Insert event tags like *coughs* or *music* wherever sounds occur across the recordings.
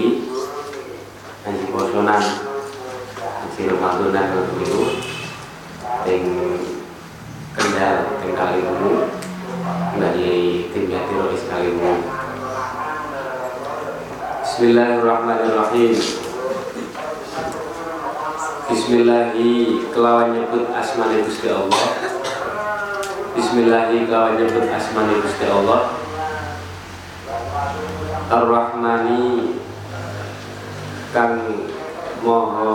ini ngaji posonan ngaji Ramadan dan Minggu yang kendal yang kali ini dari tim Yatiro ini Bismillahirrahmanirrahim. Bismillahi kelawan nyebut asmani Gusti Allah. Bismillahi kelawan nyebut asmani Gusti Allah. Ar-Rahmani kang moho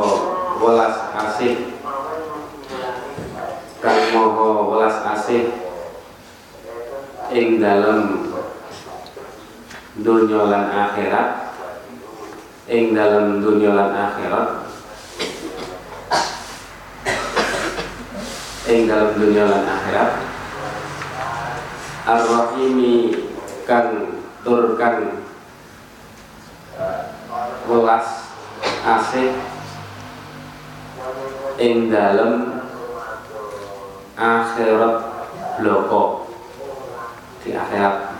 welas asih. Kang moho welas asih. Ing dalem dunya lan akhirat. Ing dalem dunya lan akhirat. Ing dalem dunya lan akhirat. Ar-Rahimi kang tur kang welas asih ing dalem akhirat bloko. Di akhirat.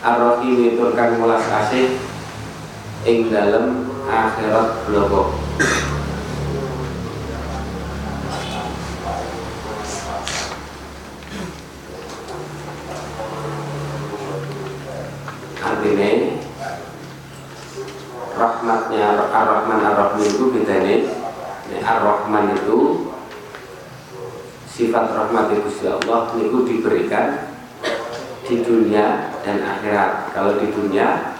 Ar-Rahim itu kan welas asih ing dalem akhirat bloko artinya rahmatnya Ar-Rahman Ar-Rahim itu bedanya Ar-Rahman itu sifat rahmat Gusti Allah itu diberikan di dunia dan akhirat. Kalau di dunia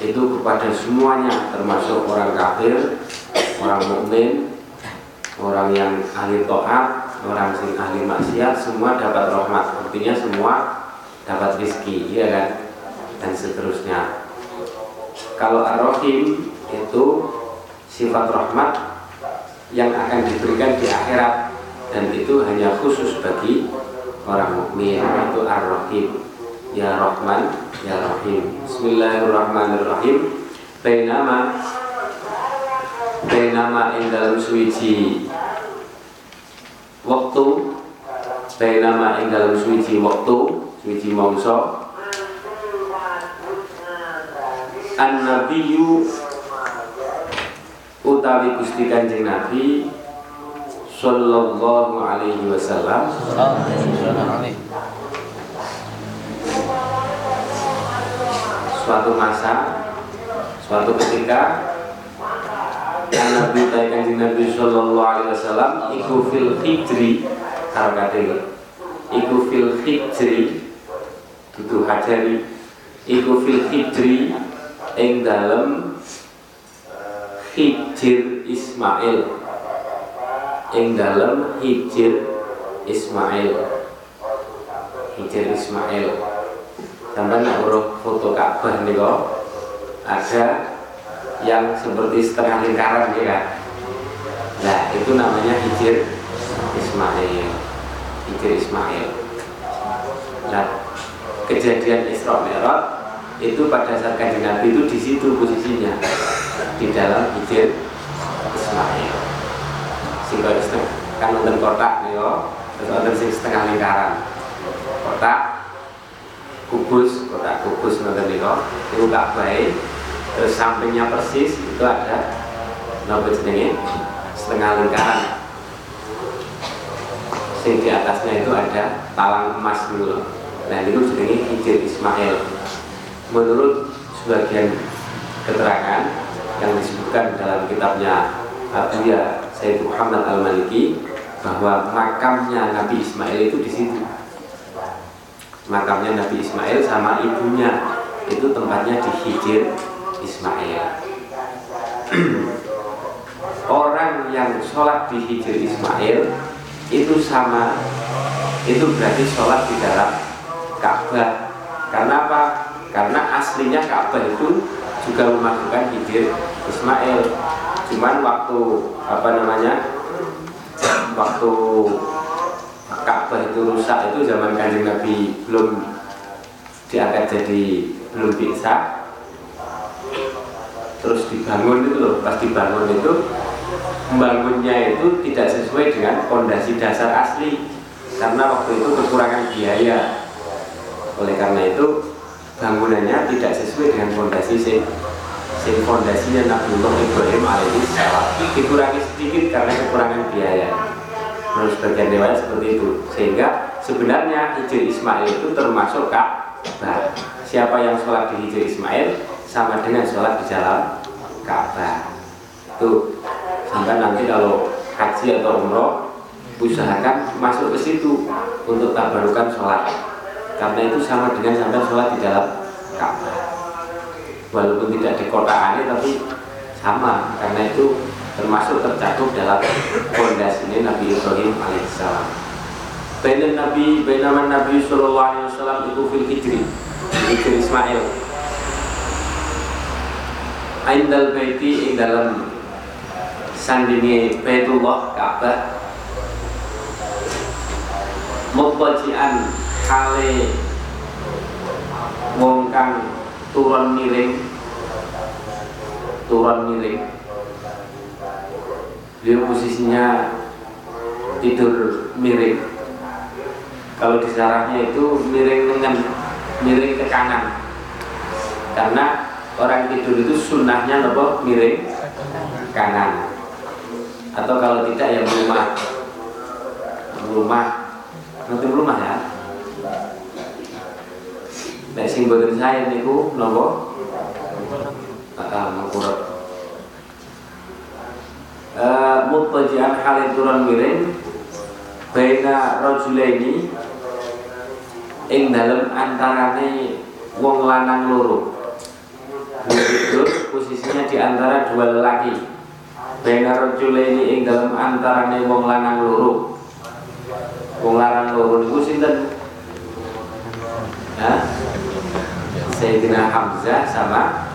itu kepada semuanya termasuk orang kafir, orang mukmin, orang yang ahli taat, orang sing ahli maksiat semua dapat rahmat. Artinya semua dapat rezeki, iya kan? Dan seterusnya. Kalau Ar-Rahim itu sifat rahmat yang akan diberikan di akhirat. Dan itu hanya khusus bagi orang mukmin itu Ar-Rahim. Ya Rahman ya Rahim. Bismillahirrahmanirrahim. Bainama Bainama ing dalam suci waktu Bainama ing dalam suci waktu suci mongso An-Nabiyyu utawi Gusti Kanjeng Nabi sallallahu alaihi wasallam. Suatu masa suatu ketika Nabi Kanjeng Nabi sallallahu alaihi wasallam iku fil hijri harokate iku fil hijri dudu hajari. Iku fil hijri ing dalem hijir Ismail. Ing dalem hijir Ismail. Hijir Ismail. Sampai nak urut foto Ka'bah nih kok ada yang seperti setengah lingkaran ya. Kan nah itu namanya hijir Ismail. Hijir Ismail. Nah kejadian Isra Mi'raj itu pada saat kanjeng Nabi itu di situ posisinya di dalam hijir Ismail. Sehingga kan nonton kotak nih yo terus nonton sing setengah lingkaran. Kotak kubus kotak kubus nonton yo itu gak baik terus sampingnya persis itu ada nopo jenenge? Setengah lingkaran. Sing di atasnya itu ada talang emas dulu nah itu jenenge Hijir Ismail menurut sebagian keterangan yang disebutkan dalam kitabnya Abuya Sayyid Muhammad Al-Maliki bahwa makamnya Nabi Ismail itu di situ. Makamnya Nabi Ismail sama ibunya itu tempatnya di Hijir Ismail. *clears throat* Orang yang sholat di Hijir Ismail itu sama itu berarti sholat di dalam Ka'bah. Karena apa? Karena aslinya Ka'bah itu juga memasukkan Hijir Ismail. Cuman waktu apa namanya waktu Ka'bah itu rusak itu zaman kanjeng Nabi belum diangkat jadi belum bisa. Terus dibangun itu loh pas dibangun itu membangunnya itu tidak sesuai dengan fondasi dasar asli. Karena waktu itu kekurangan biaya. Oleh karena itu bangunannya tidak sesuai dengan fondasi sing sing fondasinya Nabiullah Ibrahim alaihissalam dikurangi sedikit karena kekurangan biaya. Menurut sebagian dewan seperti itu. Sehingga sebenarnya Hijir Ismail itu termasuk Ka'bah. Siapa yang sholat di Hijir Ismail sama dengan sholat di dalam Ka'bah. Itu sampai nanti kalau haji atau umroh usahakan masuk ke situ untuk tabarukan sholat karena itu sama dengan sampai sholat di dalam Ka'bah walaupun tidak di kota ini tapi sama karena itu termasuk tercakup dalam fondasi Nabi Ibrahim alaihissalam. Baina Nabi, baina Nabi Sallallahu Alaihi Wasallam itu fil hijri, hijri Ismail. Aindal baiti ing dalam sandingi Baitullah Ka'bah Mubajian kale wong kang turun miring turun miring dia posisinya tidur miring. Kalau di sarafnya itu miring dengan miring ke kanan. Karena orang tidur itu sunnahnya nopo miring kanan. Atau kalau tidak ya rumah rumah nanti rumah ya Nek sing boten saya niku nopo ah mengkurut uh, mutajian halin turun miring baina rajulaini ing dalem antarane wong lanang loro. Tidur posisinya di antara dua lelaki. Baina rajulaini ing dalem antarane wong lanang loro. Wong lanang loro niku sinten? Hah? Sayyidina Hamzah sama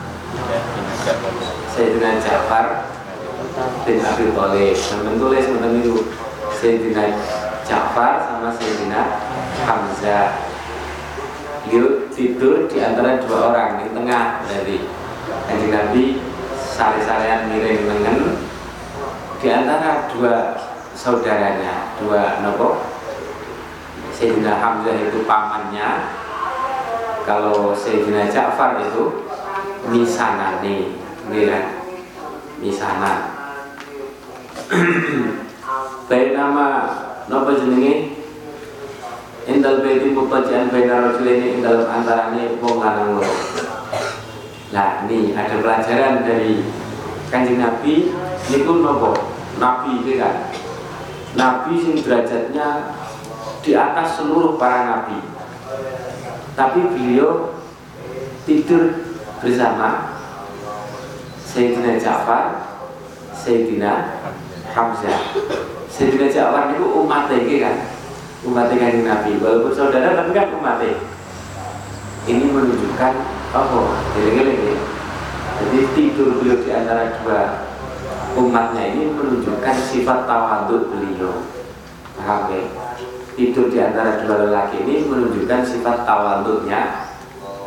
Sayyidina Ja'far bin Abi Thalib. Teman tulis teman itu Sayyidina Ja'far sama Sayyidina Hamzah. Beliau tidur di antara dua orang di tengah dari Kanjeng Nabi sare-sarean miring lengan di antara dua saudaranya, dua nopo Sayyidina Hamzah itu pamannya kalau Sayyidina Ja'far itu misana nih kan? Misana. *clears throat* Baik nama napa jenenge? Indal baiti mubajian baina rajulaini indal antarane wong lanang loro. Nah ini ada pelajaran dari kanjeng Nabi. Niku nopo Nabi itu kan? Nabi sing derajatnya di atas seluruh para nabi tapi beliau tidur bersama Sayyidina Ja'far Sayyidina Hamzah. Sayyidina Ja'far itu umat ini kan? Umat kan Nabi. Walaupun saudara tapi kan umat ini menunjukkan oh gini-gini jadi tidur beliau di antara dua umatnya ini menunjukkan sifat tawaduk beliau. Paham ya tidur di antara dua lelaki ini menunjukkan sifat tawaduknya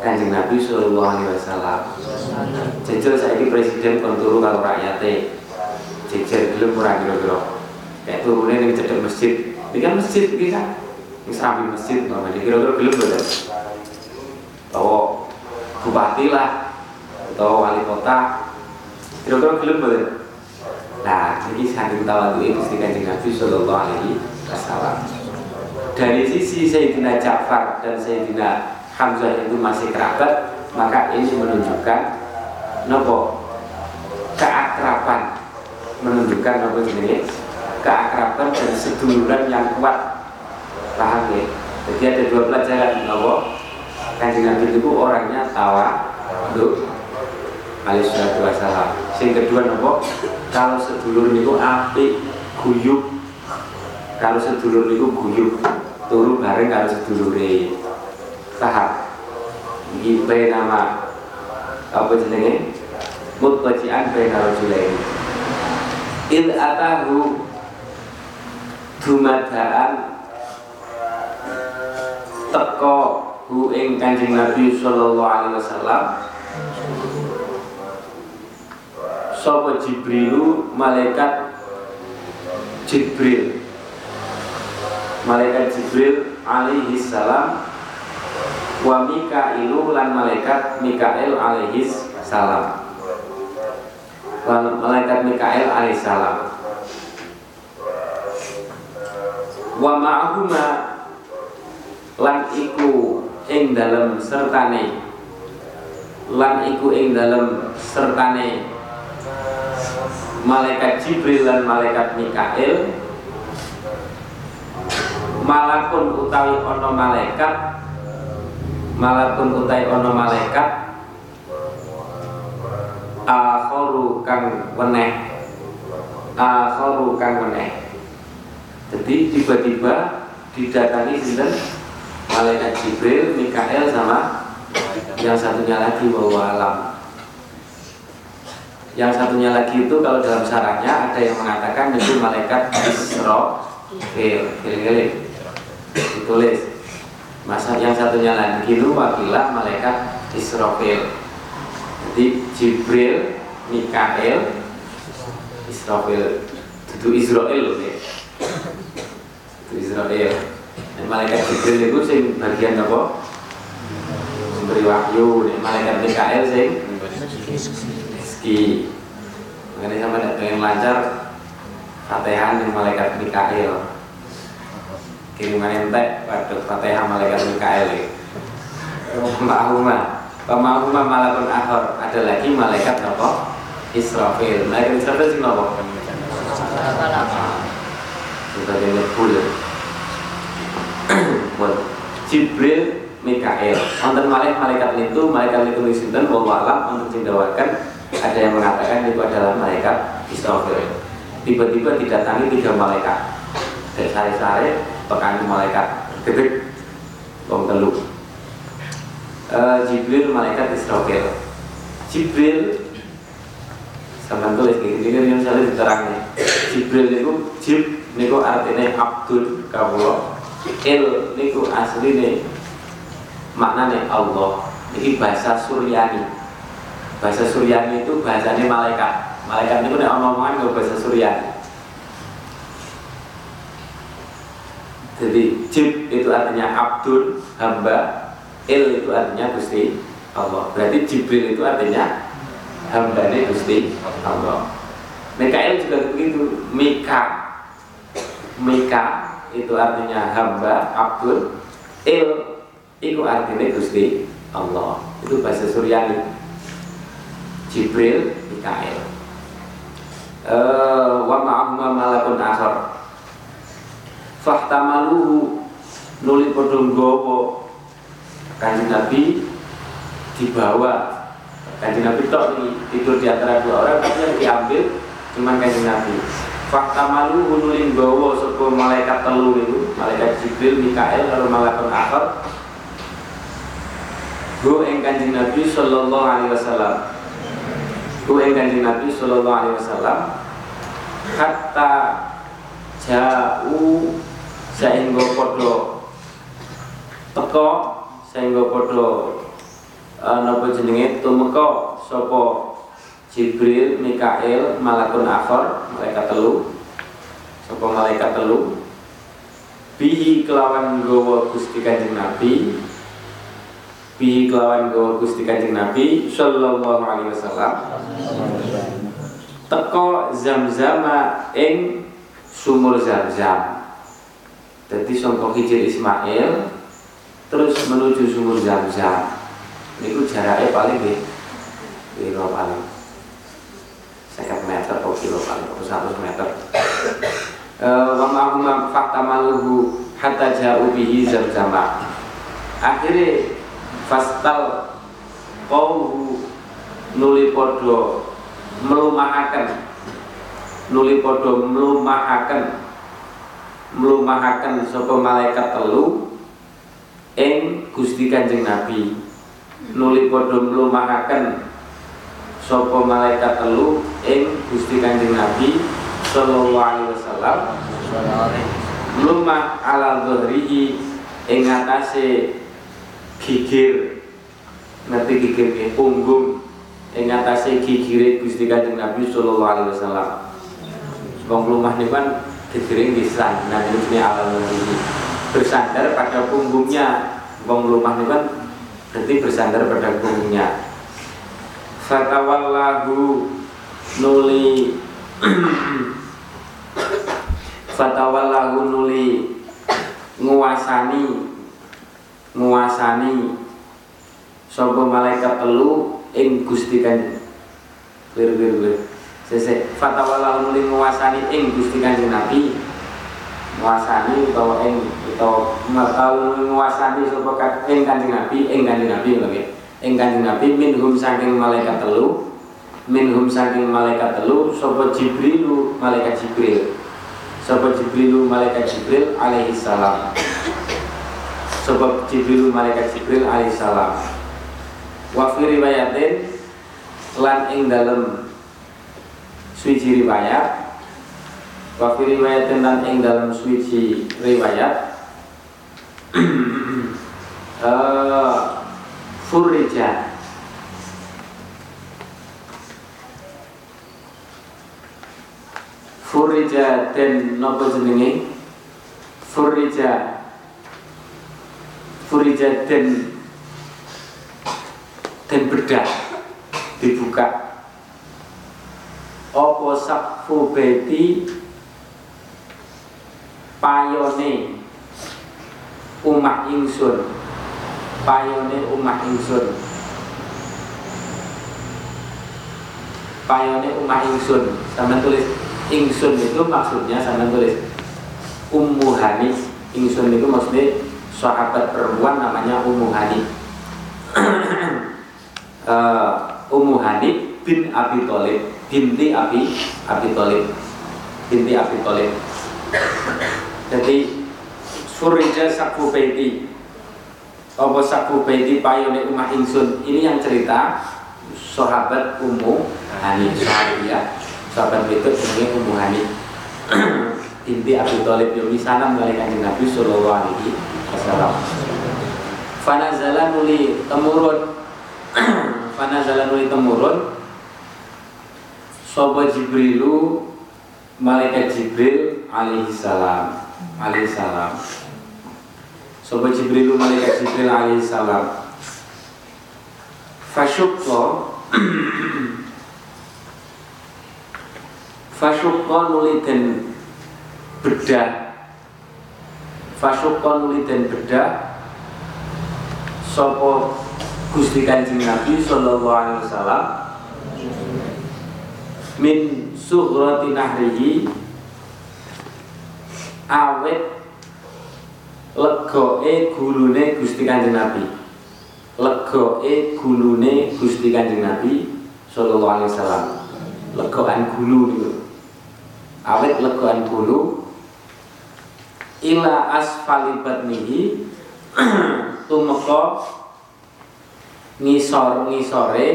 kanjeng Nabi Shallallahu Alaihi Wasallam. Jajal saya ini presiden konturu kalau rakyatnya jejer belum kurang kira-kira. Kayak turunnya ini cedek masjid. Ini kan masjid ini kan ini serambi masjid namanya kira-kira belum loh bahwa bupati lah atau wali kota. Kira-kira gelem boleh nah ini saking tawadu itu Gusti Kanjeng Nabi Sallallahu Alaihi Wasallam dari sisi Sayyidina Ja'far dan Sayyidina Hamzah itu masih kerabat maka ini menunjukkan nopo keakraban. Menunjukkan nopo ini keakraban dan seduluran yang kuat. Paham ya? Jadi ada dua pelajaran nopo. Kanjeng Nabi itu orangnya tawa untuk alaihissalatu wassalam. Yang kedua nopo kalau sedulur itu api guyub. Kalau sedulur itu guyub turu bareng kalau sedulur paham ini nama apa jenenge? Mutbajian baina rajulain il atahu dumadaan teko hu ing Kanjeng Nabi sallallahu alaihi wasallam. Sapa Jibrilu malaikat Jibril malaikat Jibril alaihi salam wa Mikailu lan malaikat Mikael alaihi salam. Lan malaikat Mikael alaihi salam. Wa ma'ahuma lan iku ing dalam sertane. Lan iku ing dalam sertane. Malaikat Jibril dan malaikat Mikail malakun utawi ono malaikat. Malakun utawi ono malaikat. Akharu kang weneh. Akharu kang weneh. Jadi tiba-tiba didatangi sinten? Malaikat Jibril, Mikael sama yang satunya lagi bahwa alam. Yang satunya lagi itu kalau dalam syaratnya ada yang mengatakan itu malaikat Israfil, gili ditulis. Masa yang satunya lagi itu wakilah malaikat Israfil. Jadi Jibril, Mikael, Israfil, itu Israel loh ya. Itu Israel malaikat Jibril itu sing bagian apa? Memberi wahyu, malaikat Mikael sing rezeki. Makanya sama pengen lancar Fatihah dengan malaikat Mikael. Kiriman entek, waduh Fatihah malaikat Mikael. Ma'ahuma Pemahuma malakun akhor. Ada lagi malaikat apa? Israfil. Malaikat Israfil sih apa? Sebagai nebul buat Jibril Mikael. Wonten malaikat malaikat itu malaikat itu sinten? Bahwa alam untuk didawakan ada yang mengatakan itu adalah malaikat Israfil. Tiba-tiba didatangi tiga malaikat. Dari sare-sare tekan malaikat gede wong telu uh, Jibril malaikat Israfil Jibril sama tulis kayak gini yang saya diterangnya Jibril itu Jib niku artinya Abdul Kawullah Il niku asline maknane Allah. Ini bahasa Suryani. Bahasa Suryani itu bahasanya malaikat. Malaikat itu nek omongan bahasa Suryani. Jadi Jib itu artinya Abdul, hamba. Il itu artinya Gusti Allah. Berarti Jibril itu artinya hamba ini Gusti Allah. Mikael juga begitu. Mika, Mika itu artinya hamba, abdul. Il itu artinya Gusti Allah. Itu bahasa Suryani. Jibril, Mikael. Uh, wa ma'ahuma malakun akhar. Fahtamaluhu. Nuli podong gowo kanjeng Nabi dibawa. Kanjeng Nabi tok tidur di antara dua orang tapi yang diambil cuma kanjeng Nabi. Fakta malu hunulin gowo sepo malaikat telu itu malaikat Jibril, Mikael, lalu malaikat akhir Hu ing kanjeng Nabi sallallahu alaihi wasallam. Hu ing kanjeng Nabi sallallahu alaihi wasallam. Hatta jauh sehingga podo teko sehingga podo uh, napa jenenge? Tumeka sapa Jibril, Mikael, Malakun Akhor, malaikat telu. Sopo malaikat telu? Bihi kelawan gowo Gusti Kanjeng Nabi. Bi kelawan gawa Gusti Kanjeng Nabi sallallahu alaihi wasallam. Teko zam-zama ing sumur zam-zam jadi sangka Hijir Ismail terus menuju sumur zam-zam. Itu jaraknya paling di kilo paling sekitar meter atau kilo paling atau satu meter. *coughs* Eh, wa ma'hum fakta maluhu hatta ja'u bihi zam-zama akhirnya fastal qawhu nuli podo melumahaken nuli podo melumahaken melumahaken sapa malaikat telu ing Gusti Kanjeng Nabi. Nuli podo melumahaken sapa malaikat telu ing Gusti Kanjeng Nabi sallallahu alaihi wasallam. Lumah ala dhahrihi ing atase gigir. Ngerti gigir ke punggung. Ing atase gigire Gusti Kanjeng Nabi sallallahu alaihi wasallam. Wong lumah niku kan gigire ngisan nah ini ala ini. Bersandar pada punggungnya. Wong lumah niku kan berarti bersandar pada punggungnya. Fatawallahu nuli. *clears throat* Fatawallahu nuli. Nguasani. Nguasani. Sapa malaikat telu ing Gusti Kanjeng. Lir lir lir sese fatawala nuli nguasani ing Gusti Kanjeng Nabi. Nguasani utawa ing utawa matau nguasani sapa ing Kanjeng Nabi ing Kanjeng Nabi nggih ing Kanjeng Nabi minhum saking malaikat telu minhum saking malaikat telu sapa Jibril malaikat Jibril. Sapa Jibril malaikat Jibril alaihi salam. Sebab Jibril malaikat Jibril alaihissalam wa fi riwayatin lan ing dalem suci riwayat. Wa fi riwayatin lan ing dalem suci riwayat *clears throat* uh, furija furija den nopo jenenge? Furija Furija dan dan bedah dibuka opo sakfu beti payone. Umah ingsun. Payone umah ingsun. Payone umah ingsun. Sama tulis ingsun itu maksudnya sama tulis ummu ingsun itu maksudnya sahabat perempuan namanya Ummu Hani uh, *clears throat* Ummu Hani bin Abi Thalib binti Abi Abi Thalib binti Abi Thalib. Jadi Surija Sakfu Baiti. Apa Sakfu Baiti payone Umah Ingsun? Ini yang cerita sahabat Ummu Hani sahabat sahabat itu jenenge Ummu Hani. *clears throat* Binti Abi Thalib yang sana kanjeng Nabi Sallallahu Alaihi Wasallam. Fanazala nuli temurun. *clears throat* Fanazala nuli temurun Soba Jibrilu Malaikat Jibril alaihi salam. Alaihi salam. Soba Jibrilu Malaikat Jibril alaihi salam. Fasyukko *clears throat* Fasyukko nuli dan bedah. Fasyukon dan bedah. Sopo Gusti Kanjeng Nabi Sallallahu Alaihi Wasallam Min suhrati nahrihi Awet Legoe gulune Gusti Kanjeng Nabi. Legoe gulune Gusti Kanjeng Nabi Sallallahu Alaihi Wasallam. Legoan gulu itu Awet legoan gulu. Ila asfali batnihi *clears throat* tumeka ngisor ngisore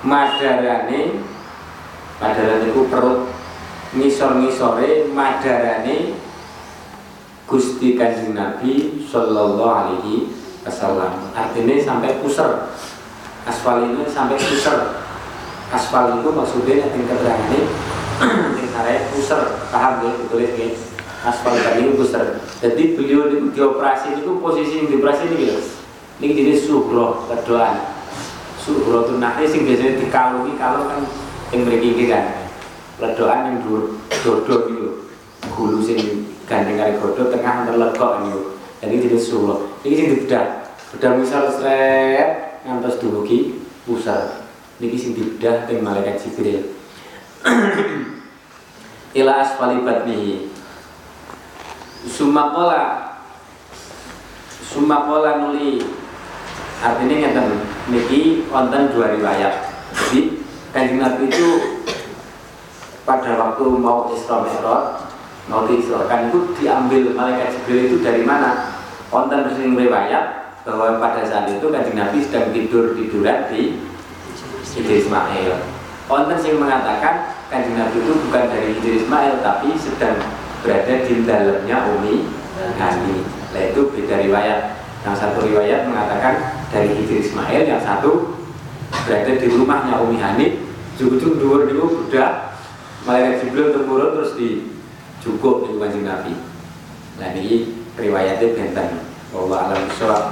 madarane madarane ku perut ngisor ngisore madarane Gusti Kanjeng Nabi Sallallahu Alaihi Wasallam. Artinya sampai pusar asfal ini sampai pusar asfal itu maksudnya yang keterangan ini yang pusar paham ya? Ditulis ya? Aspal tadi besar jadi beliau di, di operasi itu posisi yang di operasi ini gitu. Ini jenis suhroh kedoan. Suhroh itu nanti sing biasanya dikalungi kalau kan yang mriki kan. Ledokan yang dur dodok itu. Gulu sing gandeng kali godok tengah terlegok ini. Jadi jenis suhroh. Ini sing dibedah. Bedah misal seret ngantos dumugi pusar. Niki sing dibedah teng malaikat Jibril. *clears throat* Ila asfali batnihi. Sumakola Sumakola nuli artinya ngeten niki wonten dua riwayat jadi kanjeng Nabi itu pada waktu mau Isra Mi'raj mau diisrakan itu diambil malaikat Jibril itu dari mana? Wonten sing riwayat bahwa pada saat itu kanjeng Nabi sedang tidur tiduran di Idris Ismail. Wonten sing mengatakan kanjeng Nabi itu bukan dari Idris Ismail tapi sedang berada di dalamnya Umi Hani. Nah itu beda riwayat. Yang satu riwayat mengatakan dari Idris Ismail yang satu berada di rumahnya Umi Hani cukup dua dulu budak malaikat Jibril turun terus di cukup di kanjeng Nabi. Nah ini riwayatnya benten bahwa alam sholat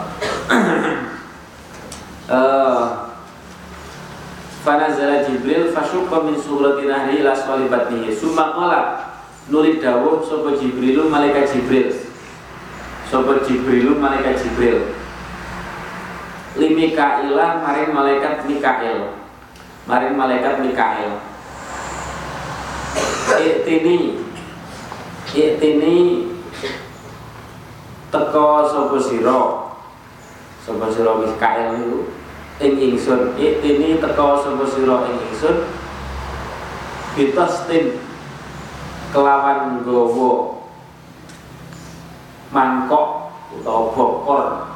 *clears throat* uh, Fanazala Jibril fasyukka min surati nahri ila swalibatnihi Summa qala nuli dawuh sapa Jibrilu malaikat Jibril? Sapa Jibrilu malaikat Jibril Li Mikaila maring malaikat Mikail. Maring malaikat Mikail. Iktini. Iktini Teko sapa sira? Sapa sira Mikail itu ing ingsun. Ini teko sapa sira ing ingsun? Bitastin kelawan gowo mangkok utawa bokor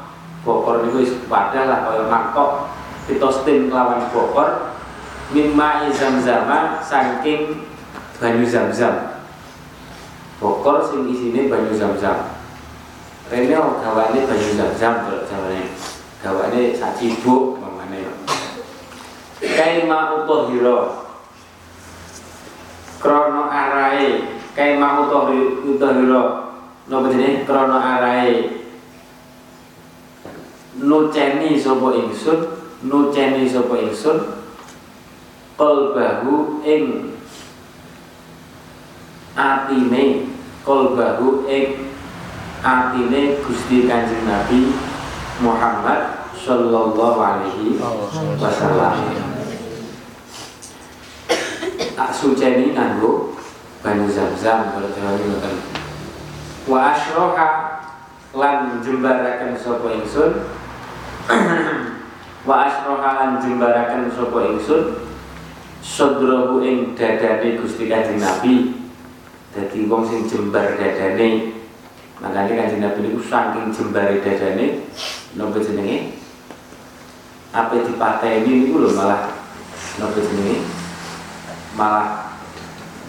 bokor niku padha lah kaya mangkok. Bitostin kelawan bokor mimma zam-zama saking banyu zam-zam. Bokor sing isine banyu zam-zam. Rene gawane banyu zam-zam kalau jawane. Gawane sak cibuk kaima utahira krono arai kaima utahira napa jenenge? Krono arai nuceni sapa ingsun nuceni sapa ingsun qalbahu ing atine qalbahu ing atine Gusti Kanjeng Nabi Muhammad sallallahu alaihi wasallam tak suceni nganggo banyu zam-zam kalau Jawa ngoten. Wa asroha lan jembaraken sapa ingsun. Wa asroha lan jembaraken sapa ingsun sadrahu ing dadane Gusti Kanjeng Nabi. Dadi wong sing jembar dadane. Makanya Kanjeng Nabi niku saking jembare dadane napa jenenge? Apa dipateni niku lho malah napa jenenge? malah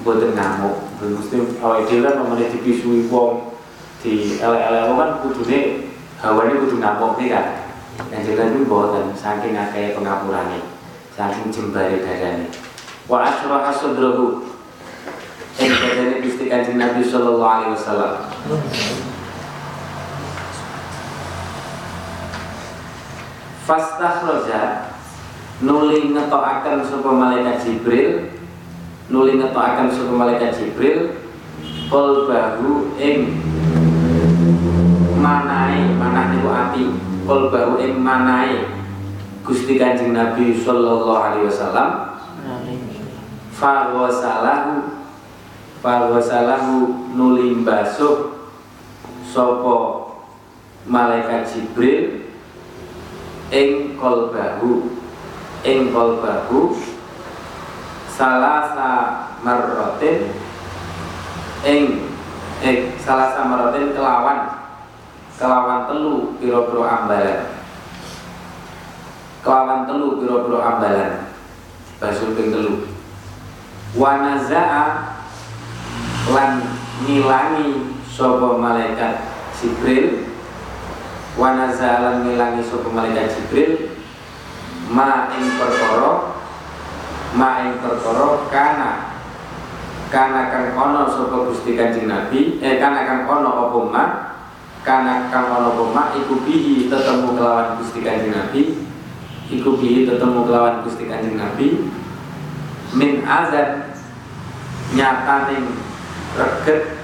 buatan ngamuk mesti awal dia kan namanya dipisui wong di ele-ele kan kudune hawanya kudu ngamuk nih kan jelas itu buatan saking akeh pengapurannya saking jembari dadane wa asraha sadrahu ing dadane Gusti Kanjeng Nabi sallallahu alaihi wasallam. Fastakhraja nuli ngetokaken sapa malaikat Jibril nuli ngetokaken sapa malaikat Jibril bahu ing manai manah niku ati bahu ing manai Gusti Kanjeng Nabi sallallahu alaihi wasallam. Fawasalahu Fawasalahu nuli basuh sapa malaikat Jibril ing bahu ing bahu salasa marrotin ing eh salasa marrotin kelawan kelawan telu piro-piro ambalan. Kelawan telu piro-piro ambalan. Basul ping telu. Wanaza'a lan ngilangi sapa malaikat Jibril. Wanaza'a lan ngilangi sapa malaikat Jibril. Ma ing perkara maing perkara kana. Kana kang ana sapa Gusti Kanjeng Nabi eh kana kang ana apa ma karena kang ono koma iku bihi tetemu kelawan Gusti Kanjeng Nabi. Iku bihi tetemu kelawan Gusti Kanjeng Nabi. Min azan nyataning reget.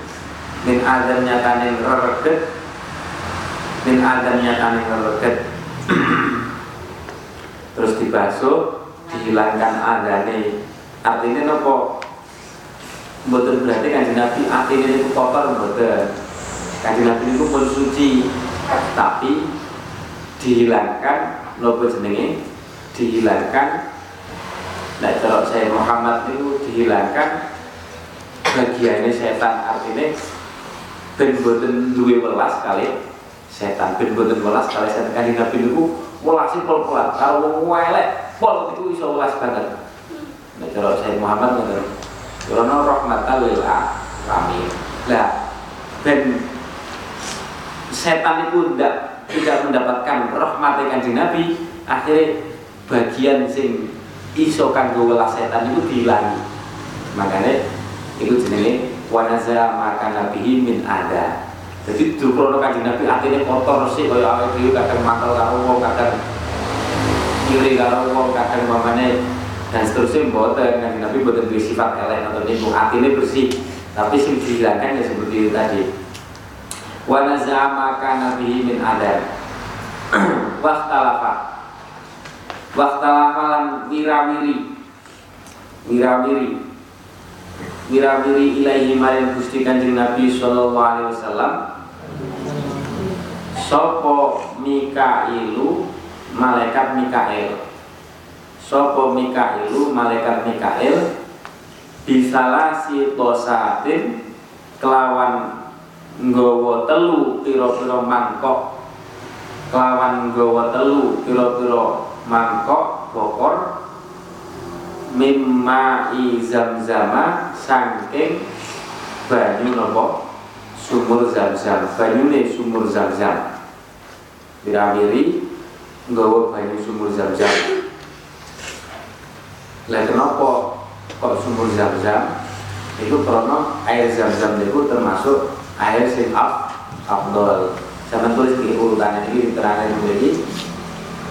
Min azan nyataning reget min azan nyataning reget *clears throat* terus dibasuh dihilangkan adane artinya nopo? Mboten berarti kanjeng Nabi artinya itu kotor mboten. Kanjeng Nabi itu pun suci, tapi dihilangkan nopo jenenge? Dihilangkan. Nah kalau saya Muhammad itu dihilangkan bagiannya setan. Artinya ben boten duwe welas kali setan. Ben boten welas kali setan. Kanjeng Nabi itu welasi pol-polan. Kalau wong elek pol itu iso welas banget. Nah kalau saya Muhammad ngoten. Karena rahmatan lil alamin. Lah, ben setan itu tidak tidak mendapatkan rahmat kanjeng Nabi, akhirnya bagian sing iso kanggo setan itu dihilangi. Makanya itu jenenge wanaza maka nabihi min ada. Jadi dukrono kanjeng Nabi akhirnya kotor sih kaya awake dhewe kadang mantel karo wong, kadang kiri karo wong, kadang mamane dan seterusnya mboten kan Nabi mboten duwe sifat elek atau niku atine bersih tapi sing dihilangkan ya seperti itu tadi wa nazama kana bihi min adab. *clears throat* Waqtalafa waqtalafa lan wiramiri. Wiramiri. Wiramiri ilaihi maring Gusti Kanjeng Nabi sallallahu alaihi wasallam. Sopo Mikailu malaikat Mikael. Sopo Mikailu malaikat Mikail bisalah si tosatin kelawan nggawa telu piro-piro mangkok. Kelawan nggawa telu piro-piro mangkok bokor mimma zam-zama sangking banyu nopo? Sumur zam-zam banyune sumur zam-zam. Biramiri nggawa banyu sumur zam-zam. Lah kenapa kok sumur zam-zam? Itu karena air zam-zam itu termasuk air sing up afdol sama tulis di urutannya ini diterangkan jadi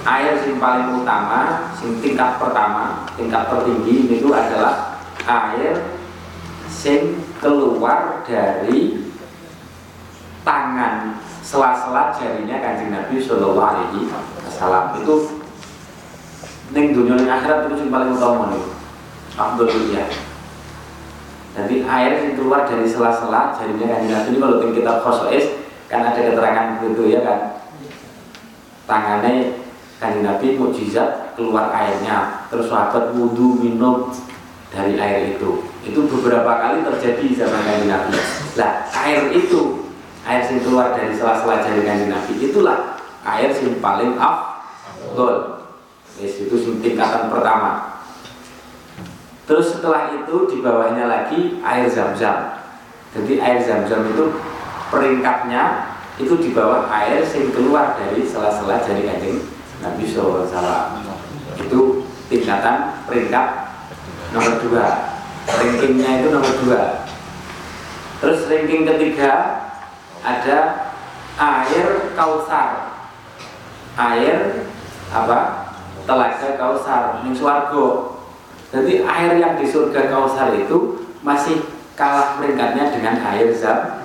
air sing paling utama sing tingkat pertama tingkat tertinggi itu adalah air sing keluar dari tangan sela-sela jarinya kanjeng Nabi Shallallahu Alaihi Wasallam itu Neng dunia yang akhirat itu yang paling utama nih. Alhamdulillah. Jadi air yang keluar dari sela-sela jadinya kan Nabi ini kalau kita khosois kan ada keterangan begitu ya kan. Tangannya kan Nabi mukjizat keluar airnya. Terus sahabat wudhu minum dari air itu. Itu beberapa kali terjadi zaman kanjeng Nabi. Lah air itu air yang keluar dari sela-sela jari kanjeng Nabi itulah air yang paling afdol. Itu tingkatan pertama. Terus setelah itu di bawahnya lagi air zam-zam. Jadi air zam-zam itu peringkatnya itu di bawah air yang keluar dari sela-sela jari kanjeng Nabi SAW. Itu tingkatan peringkat nomor dua. Rankingnya itu nomor dua. Terus ranking ketiga ada air kausar. Air apa? telaga kausar ning swarga. Jadi air yang di surga kausar itu masih kalah peringkatnya dengan air zam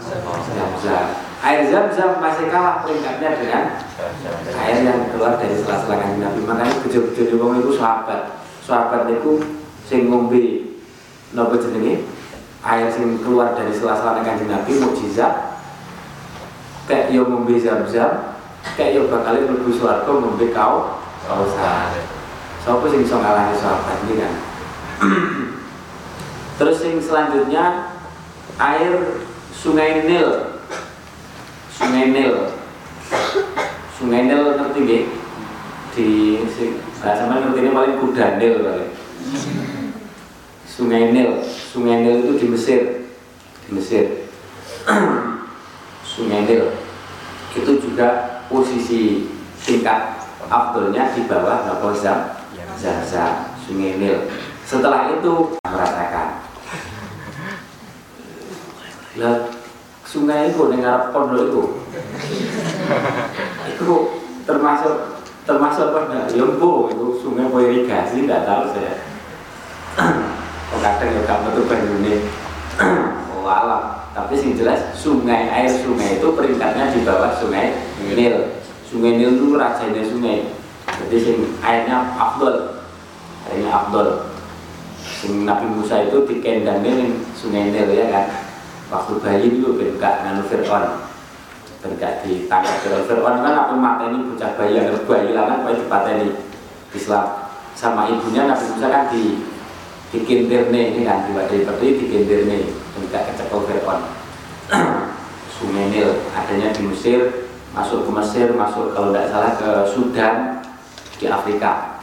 zam. Air zam-zam masih kalah peringkatnya dengan air yang keluar dari sela-sela kanjeng Nabi. Makanya bejo-bejo wong itu sahabat. Sahabat itu sing ngombe napa jenenge? Air sing keluar dari sela-sela kanjeng Nabi mukjizat. Kayak yo ngombe zam-zam, kayak yo bakal mlebu swarga ngombe kau Kausar. Sopo sing iso ngalahne sahabat ini kan. *clears throat* Terus yang selanjutnya air Sungai Nil. Sungai Nil. Sungai Nil ngerti nggih? Di bahasa mana ngerti ini paling kuda Nil kali. Sungai Nil. Sungai Nil itu di Mesir. Di Mesir. *clears throat* Sungai Nil. Itu juga posisi tingkat Abdulnya di bawah Nopo Zam Zaza Sungai Nil setelah itu merasakan lah sungai itu dengan pondok itu. Itu termasuk termasuk enggak ya bu itu sungai mau irigasi enggak tahu saya. Oh kadang ya kamu tuh ini oh tapi sing jelas sungai air sungai itu peringkatnya di bawah sungai Nil. Sungai Nil itu rajanya sungai. Jadi sing airnya Abdul. Airnya Abdul Nabi Musa itu dikendangin sungai Nil ya kan? Waktu bayi itu berkak nganu Fir'aun. Berkak ditangkap Fir'aun. Fir'aun kan apa mata ini bocah bayi yang bayi lah kan ini Islam. Sama ibunya Nabi Musa kan di dikintirne ini kan? Diwadahi seperti dikintirne berkak kecekel Fir'aun. *clears throat* Sungai Nil adanya di Mesir masuk ke Mesir masuk kalau tidak salah ke Sudan di Afrika.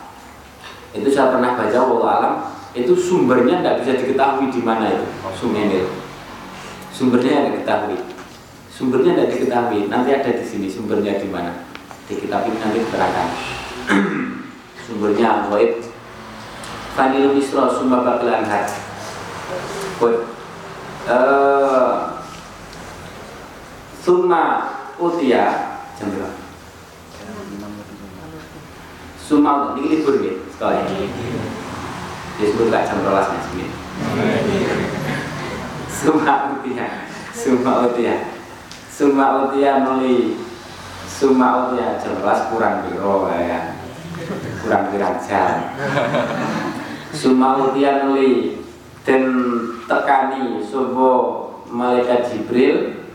Itu saya pernah baca walau alam itu sumbernya tidak bisa diketahui di mana itu Nil Sumbernya yang diketahui. Sumbernya tidak diketahui. Nanti ada di sini sumbernya di mana. Di kitab ini nanti diterangkan. *clears throat* sumbernya Al-Ghaib. Fanil Misro Anhar. Baik. Uh, Summa Utia jam berapa? Ini libur ya sekolah. Disebut gak jam rolas nih Suma utia Suma utia Suma utia nuli Suma utia jelas kurang biro ya? Kurang pirang jam? Suma utia nuli Dan tekani Sobo Malaikat Jibril.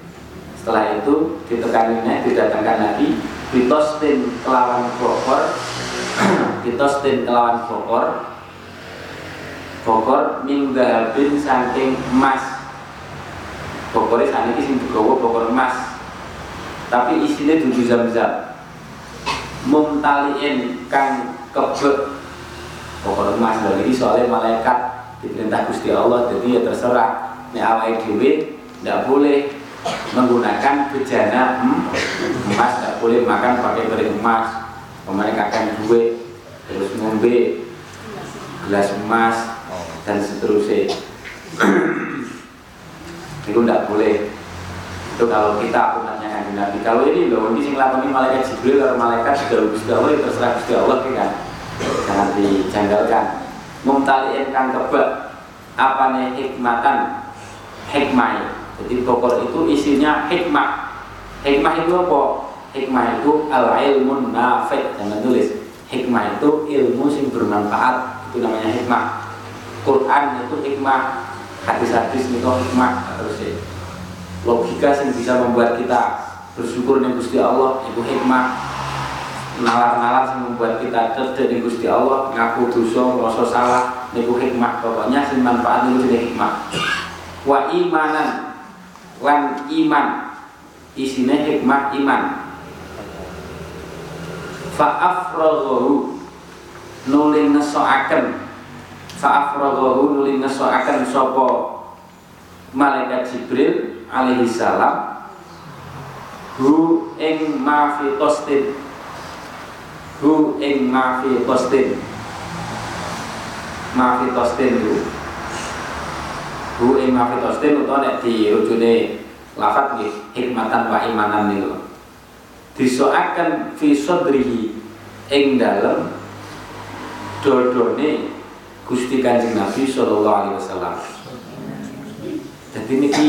Setelah itu ditekaninya didatangkan lagi Ditostin kelawan bokor *clears throat* Ditostin kelawan bokor Bokor minggalbin saking emas. Pokoknya saat ini sing digawa pokok emas. Tapi isinya dudu zam-zam. Mumtaliin kang kebek. Pokok emas dan ini soalnya malaikat diperintah Gusti Allah jadi ya terserah. Ini awal tidak boleh menggunakan bejana emas tidak boleh makan pakai piring emas. Pemain akan duit terus ngombe gelas emas dan seterusnya. Itu tidak boleh. Itu kalau kita umatnya kan Nabi kalau ini loh ini sing lakoni malaikat Jibril atau malaikat juga Gusti Allah terserah Gusti Allah kan? Jangan dijanggalkan. Mumtaliin kan kebak apa nih hikmatan? Hikmah. Jadi pokok itu isinya hikmah. Hikmah itu apa? Hikmah itu al ilmu nafid jangan tulis. Hikmah itu ilmu sing bermanfaat. Itu namanya hikmah Quran itu hikmah hadis-hadis itu hikmah terus logika yang bisa membuat kita bersyukur dengan Gusti Allah itu hikmah. Nalar-nalar yang membuat kita cerdas dengan Gusti Allah ngaku dosa rasa salah itu hikmah. Pokoknya sing manfaat itu jadi hikmah. Wa imanan lan iman. Isinya hikmah iman. Fa'afraghahu nuling ngesoaken fa'afraghahu ngesoaken sapa malaikat Jibril alaihi salam. Hu ing mafi tostin. Hu ing mafi tostin. Mafi tostin hu hu ing mafi tostin utawa nek dirujune lafat nggih hikmatan wa imanan niku. Disoaken fi sadrihi ing dalem dodone Gusti Kanjeng Nabi Sallallahu Alaihi Wasallam. Jadi niki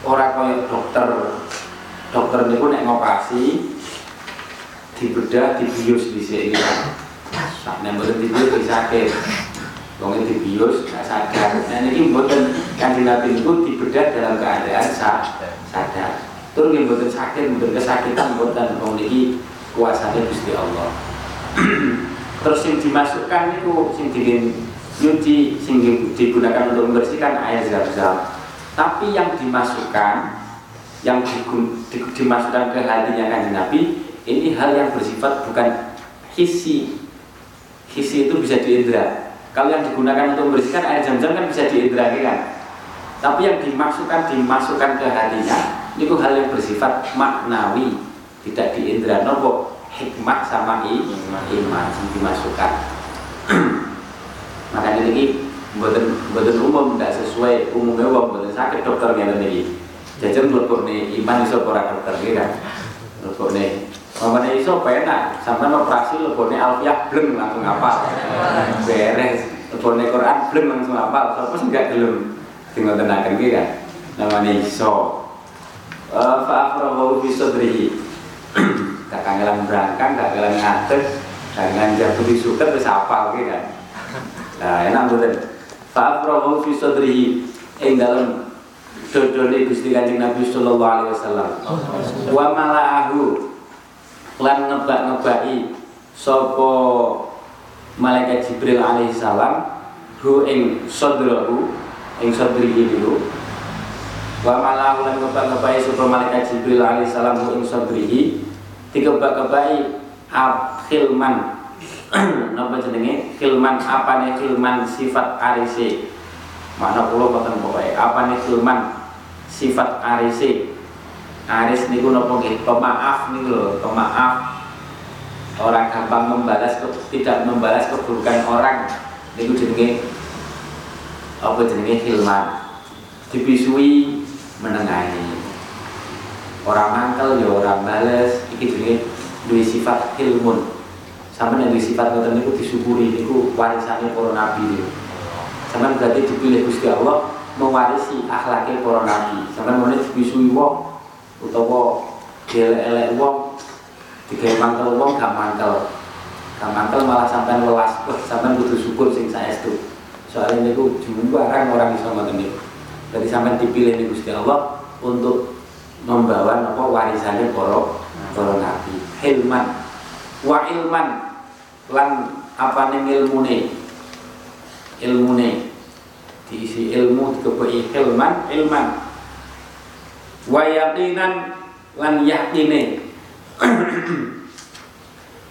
orang kaya dokter. Dokter ini pun ngoperasi dibedah dibius di sini sak nembelan dibius sakit wong dibius gak sadar. Nah ini mboten kanjeng Nabi itu dibedah dalam keadaan sadar. Terus nggih mboten sakit mboten kesakitan mboten. Wong niki kuasane Gusti Allah *clears throat* terus yang dimasukkan itu sing di nyuci sing digunakan untuk membersihkan air zam-zam. Tapi yang dimasukkan yang digun, di, dimasukkan ke hatinya kan Nabi ini hal yang bersifat bukan hisi. Hisi itu bisa diindra. Kalau yang digunakan untuk membersihkan air zam-zam kan bisa diindra kan? Tapi yang dimasukkan dimasukkan ke hatinya itu hal yang bersifat maknawi tidak diindra. Nopo hikmah sama iman iman yang dimasukkan *clears throat* makanya ini buatan buatan umum tidak sesuai umumnya wong buatan sakit dokter ngene ini jajan nih iman iso ora dokter iki kan. nih Mamane iso penak, sampean operasi nih alfiah bleng langsung apa? Beres. nih Quran bleng langsung apa? Sapa sih gak gelem tinggal tenakan iki kan. Namane iso. Fa afrahu fi sadrihi. *clears throat* Kakangelan berangkang, kakangelan ngadeg, kakangelan jatuh di suket wis apal iki kan. Nah, enak mboten. Fa afrahu fi sadrihi ing dalem dodone Gusti Kanjeng Nabi sallallahu alaihi wasallam. Wa mala'ahu lan ngebak-ngebaki sapa malaikat Jibril alaihi salam hu ing sadrahu ing sadrihi dulu wa malahu lan ngebak-ngebaki sapa malaikat Jibril alaihi salam hu ing sadrihi dikebak-kebaki khilman. *clears throat* Napa jenenge? Khilman apane khilman sifat arise? Makna kula boten pokoke apane khilman sifat arise? Aris niku napa nggih? Pemaaf niku lho pemaaf. Orang gampang membalas tidak membalas keburukan orang. Niku jenenge apa jenenge? Khilman. Dipisui menengahi orang mangkel ya orang balas iki jenenge duwe sifat ilmun. Sampai yang sifat ngoten niku disyukuri niku warisane para nabi berarti dipilih Gusti Allah mewarisi akhlaknya para nabi. Sampean meneh dipisui wong utawa elek-elek wong digawe mangkel wong gak mangkel. Gak mangkel malah sampean welas. Wah sampean kudu syukur sing saestu. Soalnya niku jumbarang orang iso ngoten niku. Jadi sampean dipilih nih Gusti Allah untuk membawa apa? Warisannya para para nabi. Ilman. Wa ilman. Lan apa nih ilmune. Ilmune diisi ilmu dikebeki ilman ilman. Wa yaqinan lan yakine *clears throat*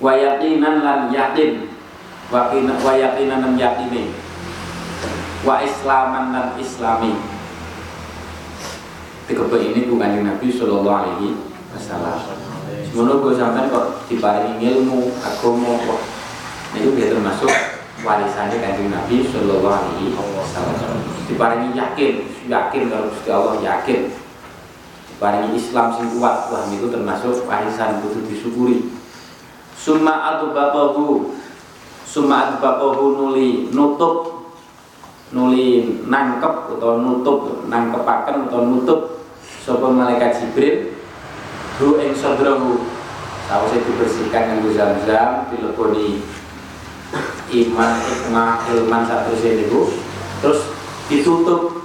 wa yaqinan lan yakin wa yaqinan lan yakine wa islaman lan islami dikebek ini bukan Nabi Shallallahu Alaihi Wasallam. Semono gue sampai kok diparingi ilmu agama kok itu dia termasuk warisannya kanjeng Nabi Shallallahu Alaihi Wasallam. Diparingi yakin yakin kalau Gusti Allah yakin. Diparingi Islam sing kuat wah itu termasuk warisan butuh disyukuri. Summa adbabahu summa adbabahu nuli nutup nuli nangkep atau nutup nangkepaken atau nutup sapa malaikat Jibril? Hu ing sadrahu. Sawise dibersihkan nganggo zam-zam dileboni iman hikmah ilman satu niku. Terus ditutup.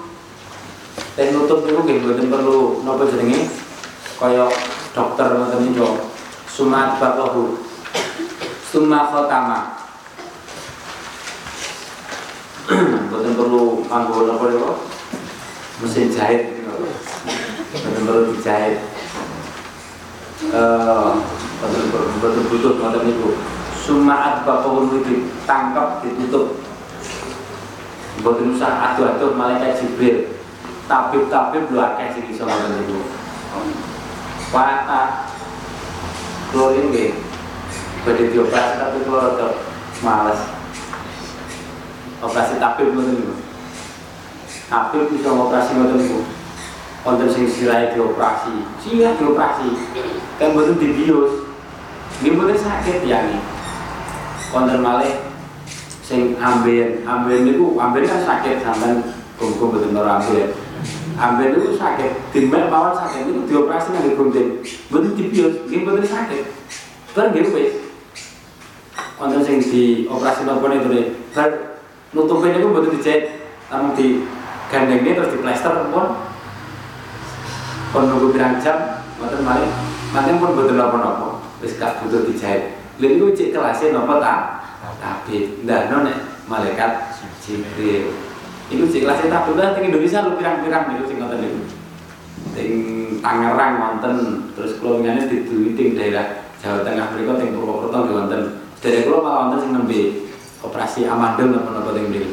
Dan nutup niku nggih mboten perlu napa jenenge? Kaya dokter ngoten niku sumat baqahu summa khatama. *clears throat* Mboten perlu nganggo napa niku? Mesin jahit betul-betul dijahit betul butuh ngoten niku sumaat bakawun ditangkap ditutup. Mboten usah aduh-aduh malaikat Jibril. Tabib-tabib lu akeh sing iso ngoten niku Wata Klorin nggih badhe dioperasi tapi kalau rada males. Operasi tabib ngoten niku. Tabib bisa operasi ngoten niku wonten sing sirahe dioperasi. Sirah dioperasi. Kan mboten dibius. Nggih mboten sakit yani wonten malih sing amben. Amben niku amben kan sakit sampean bungkung mboten ora amben. Amben niku sakit. Timbal mawon sakit niku dioperasi nang gunting mboten dibius. Nggih mboten sakit. Bar nggih wis. Wonten sing dioperasi napa niku bar nutupin niku mboten dijahit namun di gandengnya terus di plester pun kon nunggu pirang jam nanti pun betul napa-napa wis gak butuh dijahit. Lha niku cek kelasnya napa ta? Tabib. Ndano nek malaikat Jibril. Itu cek kelasnya tabib. Lah teng Indonesia lu pirang-pirang niku sing ngoten niku? Teng Tangerang wonten terus kula ngene diduwi daerah Jawa Tengah mriku teng Purwokerto nggih wonten. Dari kula malah wonten sing nembe operasi amandel napa-napa teng mriki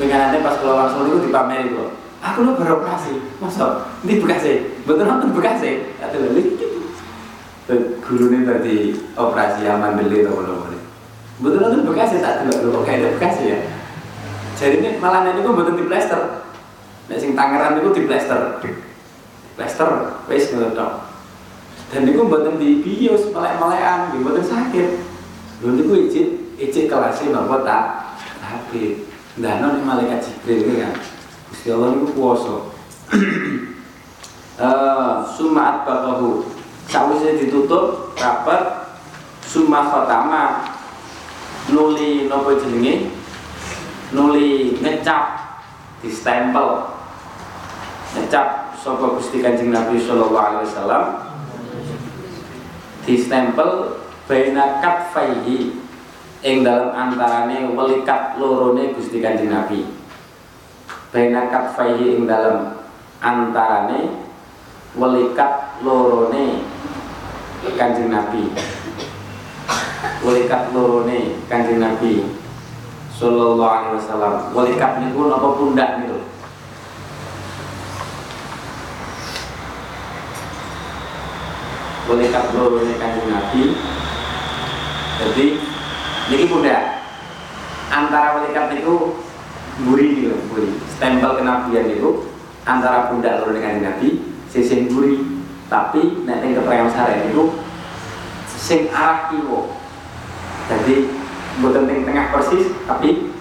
Pengen pas kula langsung niku dipameri kula aku lo beroperasi masa? Ini bekasnya betul nonton bekasnya atau lali guru ini tadi operasi aman beli atau belum boleh betul nonton bekasnya tak dulu lo kayak ada bekasnya ya. Jadi ini malah nanti gue betul di plaster nah sing Tangerang itu di plaster Lester wis ngono dan niku mboten di bios melek-melekan mboten sakit. Lho niku ijit ijit kelasnya napa tak tapi ndano nih malaikat Jibril ini kan Gusti Allah niku kuwasa *clears throat* eh sumat bakahu sawise ditutup rapat summa khatama. Nuli napa jenenge? Nuli ngecap di stempel ngecap sapa Gusti Kanjeng Nabi sallallahu alaihi wasallam? Di stempel baina katfaihi ing dalam antarane welikat lorone Gusti Kanjeng Nabi baina katfaihi ing dalam antarane welikat lorone Kanjeng Nabi. Welikat lorone Kanjeng Nabi. Sallallahu alaihi wasallam. Welikat niku napa pundak niku? Walikat lorone kanjeng Nabi. Jadi ini pundak. Antara walikat itu guri gitu guri. Stempel kenabian itu antara pundak lorone kanjeng Nabi sing guri. Tapi nek ning keterangan sare itu sing arah kiwo jadi bukan ning tengah persis tapi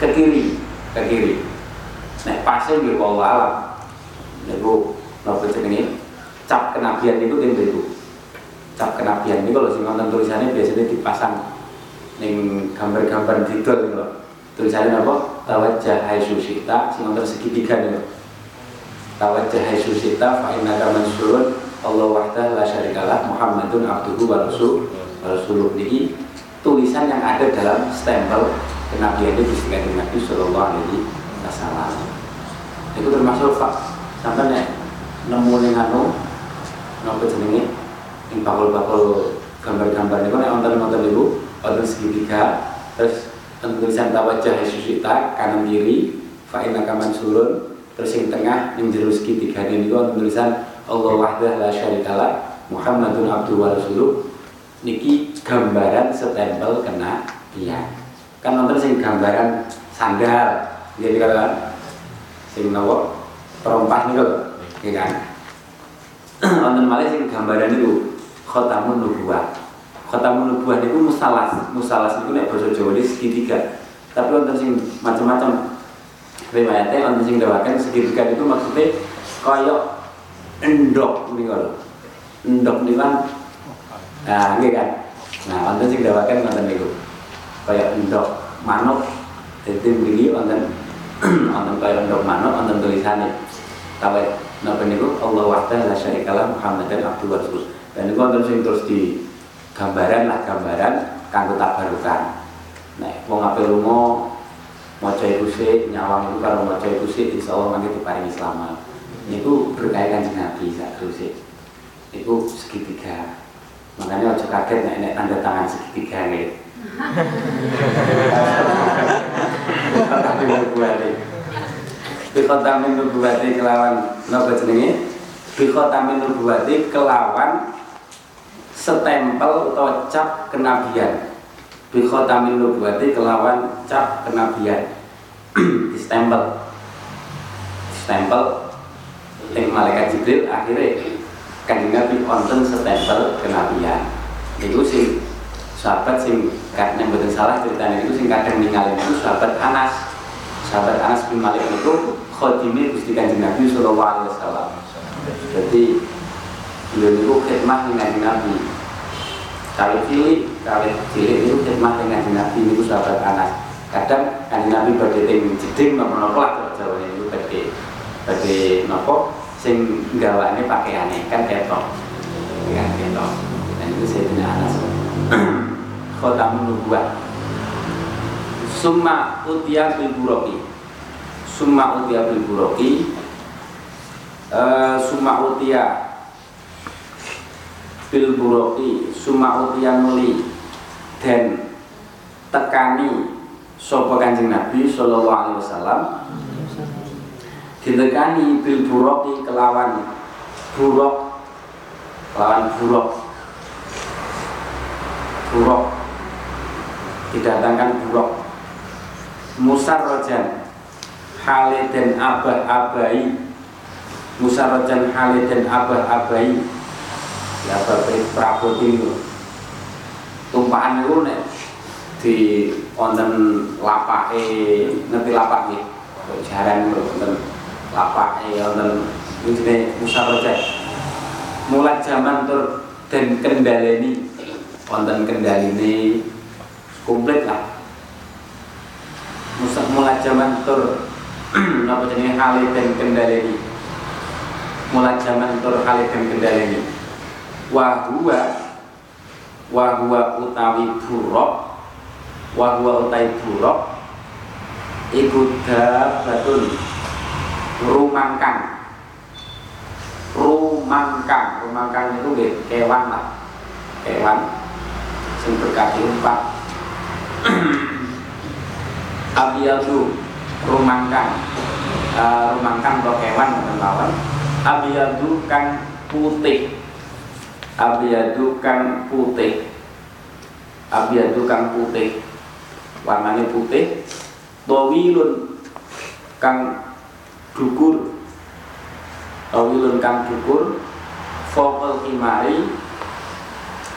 ke kiri ke kiri. Nek pasnya nggih wallah alam. Niku napa jenenge cap kenabian itu tim itu cap kenabian ini kalau sing nonton tulisannya biasanya dipasang ning gambar-gambar didol loh tulisannya apa? Tawajjah hai susita sing nonton segitiga nih loh tawajjah hai susita fa innaka mansurun. Allah wahdah la syarikalah Muhammadun abduhu wa rasul rasuluh niki tulisan yang ada dalam stempel kenabian itu Kanjeng Nabi sallallahu alaihi wasallam. Itu termasuk Pak. Sampai nek nemu ning anu nopo jenenge? Ing bakul-bakul gambar-gambar niku nek wonten-wonten niku wonten segitiga terus tulisan tawajjah Yesusita kanan kiri fa innaka mansurun. Terus yang tengah jero segitiga niku wonten tulisan Allah wahdah la syarikalah Muhammadun abduhu wa rasuluh. Niki gambaran stempel kena iya kan wonten sing gambaran sandal. Jadi kan? Sing nawa perompak niku ya kan? *clears throat* Wonten malih sing gambaran niku khatamun nubuwah. Khatamun nubuwah niku musalas. Musalas niku nek basa Jawa ini segitiga. Tapi wonten sing macam-macam riwayatnya wonten sing dawakan segitiga itu maksudnya kaya endok niku lho. Endok niku kan nah nggih kan. Nah, wonten sing dawakan wonten niku. Kaya endok manuk dadi mriki wonten *clears throat* wonten kaya endok manuk wonten tulisane. Kawet Napa niku Allah wahda la syarikalah Muhammadan abdu wa rasul. Dan niku wonten sing terus di gambaran lah gambaran kanggo tabarukan. Nek wong ape lunga maca iku sik nyawang iku karo maca iku sik insyaallah mangke diparingi selamat. Niku berkaitan dengan Nabi sak sik. Niku segitiga. Makanya aja kaget nek nek tanda tangan segitiga nih. Tapi buat bi khatamin nubuwati kelawan napa jenenge bi khatamin nubuwati kelawan stempel atau cap kenabian. Bi khatamin nubuwati kelawan cap kenabian. *clears throat* Di stempel stempel yang malaikat Jibril akhirnya kan Nabi wonten stempel kenabian. Itu sih sahabat sing kadang betul salah ceritanya itu sing kadang ninggalin itu sahabat Anas. Sahabat Anas bin Malik itu khodimi Gusti Kanjeng Nabi sallallahu alaihi wasallam. Jadi beliau itu khidmah dengan Nabi. Kali cilik, kali cilik itu khidmah dengan Nabi itu sahabat Anas. Kadang kan Nabi ting jeding nopo-nopo lah Jawa itu badhe badhe nopo sing gawane pakaiane kan ketok. Kan ketok. Dan itu saya punya Anas. Khotamun nubuwah summa utia bil buroki summa utia bil buroki uh, summa utia bil buroki summa utia nuli dan tekani sopo kanjeng Nabi Sallallahu Alaihi Wasallam. Ditekani bil buroki kelawan burok kelawan burok burok didatangkan burok musar rojan hale dan abah abai musarajan dan abah-abai ya bapak praboti itu tumpahan itu nek di wonten lapake ngerti lapak nggih? Jaran wonten lapake wonten jenenge musarajan mulai zaman tur dan kendaleni wonten kendaline komplit lah. Musa mulai zaman tur *clears throat* napa jenenge hale dan kendaleni mulai zaman tur hale dan kendaleni wahua. Wahua utawi buruk. Wahua utawi buruk. Iku dabatun. Rumangkang. Rumangkang. Rumangkang itu nggih kewan lah. Kewan. Sing berkaki empat *clears throat* abiyadu rumangkang. Uh, rumangkang atau kewan melawan abiyadu putih abiyadu kang putih. Abiyadu kang putih. Warnanya putih. Tawilun kang dukur. Tawilun kang dukur. Fokal himari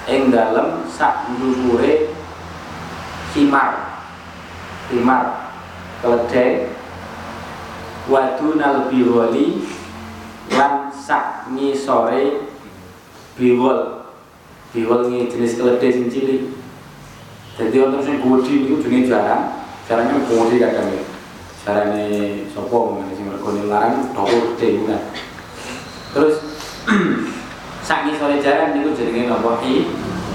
ing dalem sak ndhuwure himar. Himar. Keledai. Wadunal biwali lan sak ngisore biwol biwol ini jenis keledai sing cilik. Jadi orang sing gudi itu jenis jarang. Jarangnya gudi kadang ya. Jarangnya sopo mengenai sing mergoni larang dokter gede bukan terus *clears throat* sangi sore jarang itu jadinya nopo i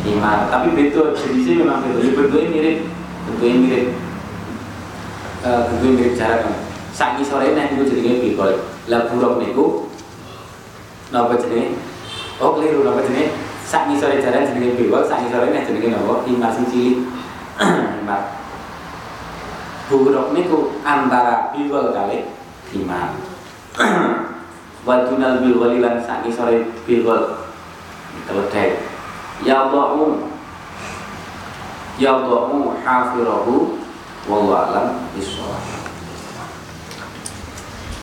imar tapi betul jenisnya memang betul ya bentuknya mirip. Bentuknya mirip uh, bentuknya mirip jarang sangi sore nah itu jadinya bikol lah buruk niku nopo jenis Oh keliru napa jenenge? Sak ngisore jalan jenenge bewok, sak ngisore nek jenenge napa? Himar sing cilik. *clears throat* Himar. Buruk niku antara biwal kali himar. *clears throat* Wadunal biwal lan sak ngisore biwal. Keledai. Ya Allahu Ya Allahu hafirahu wallahu alam bisawab.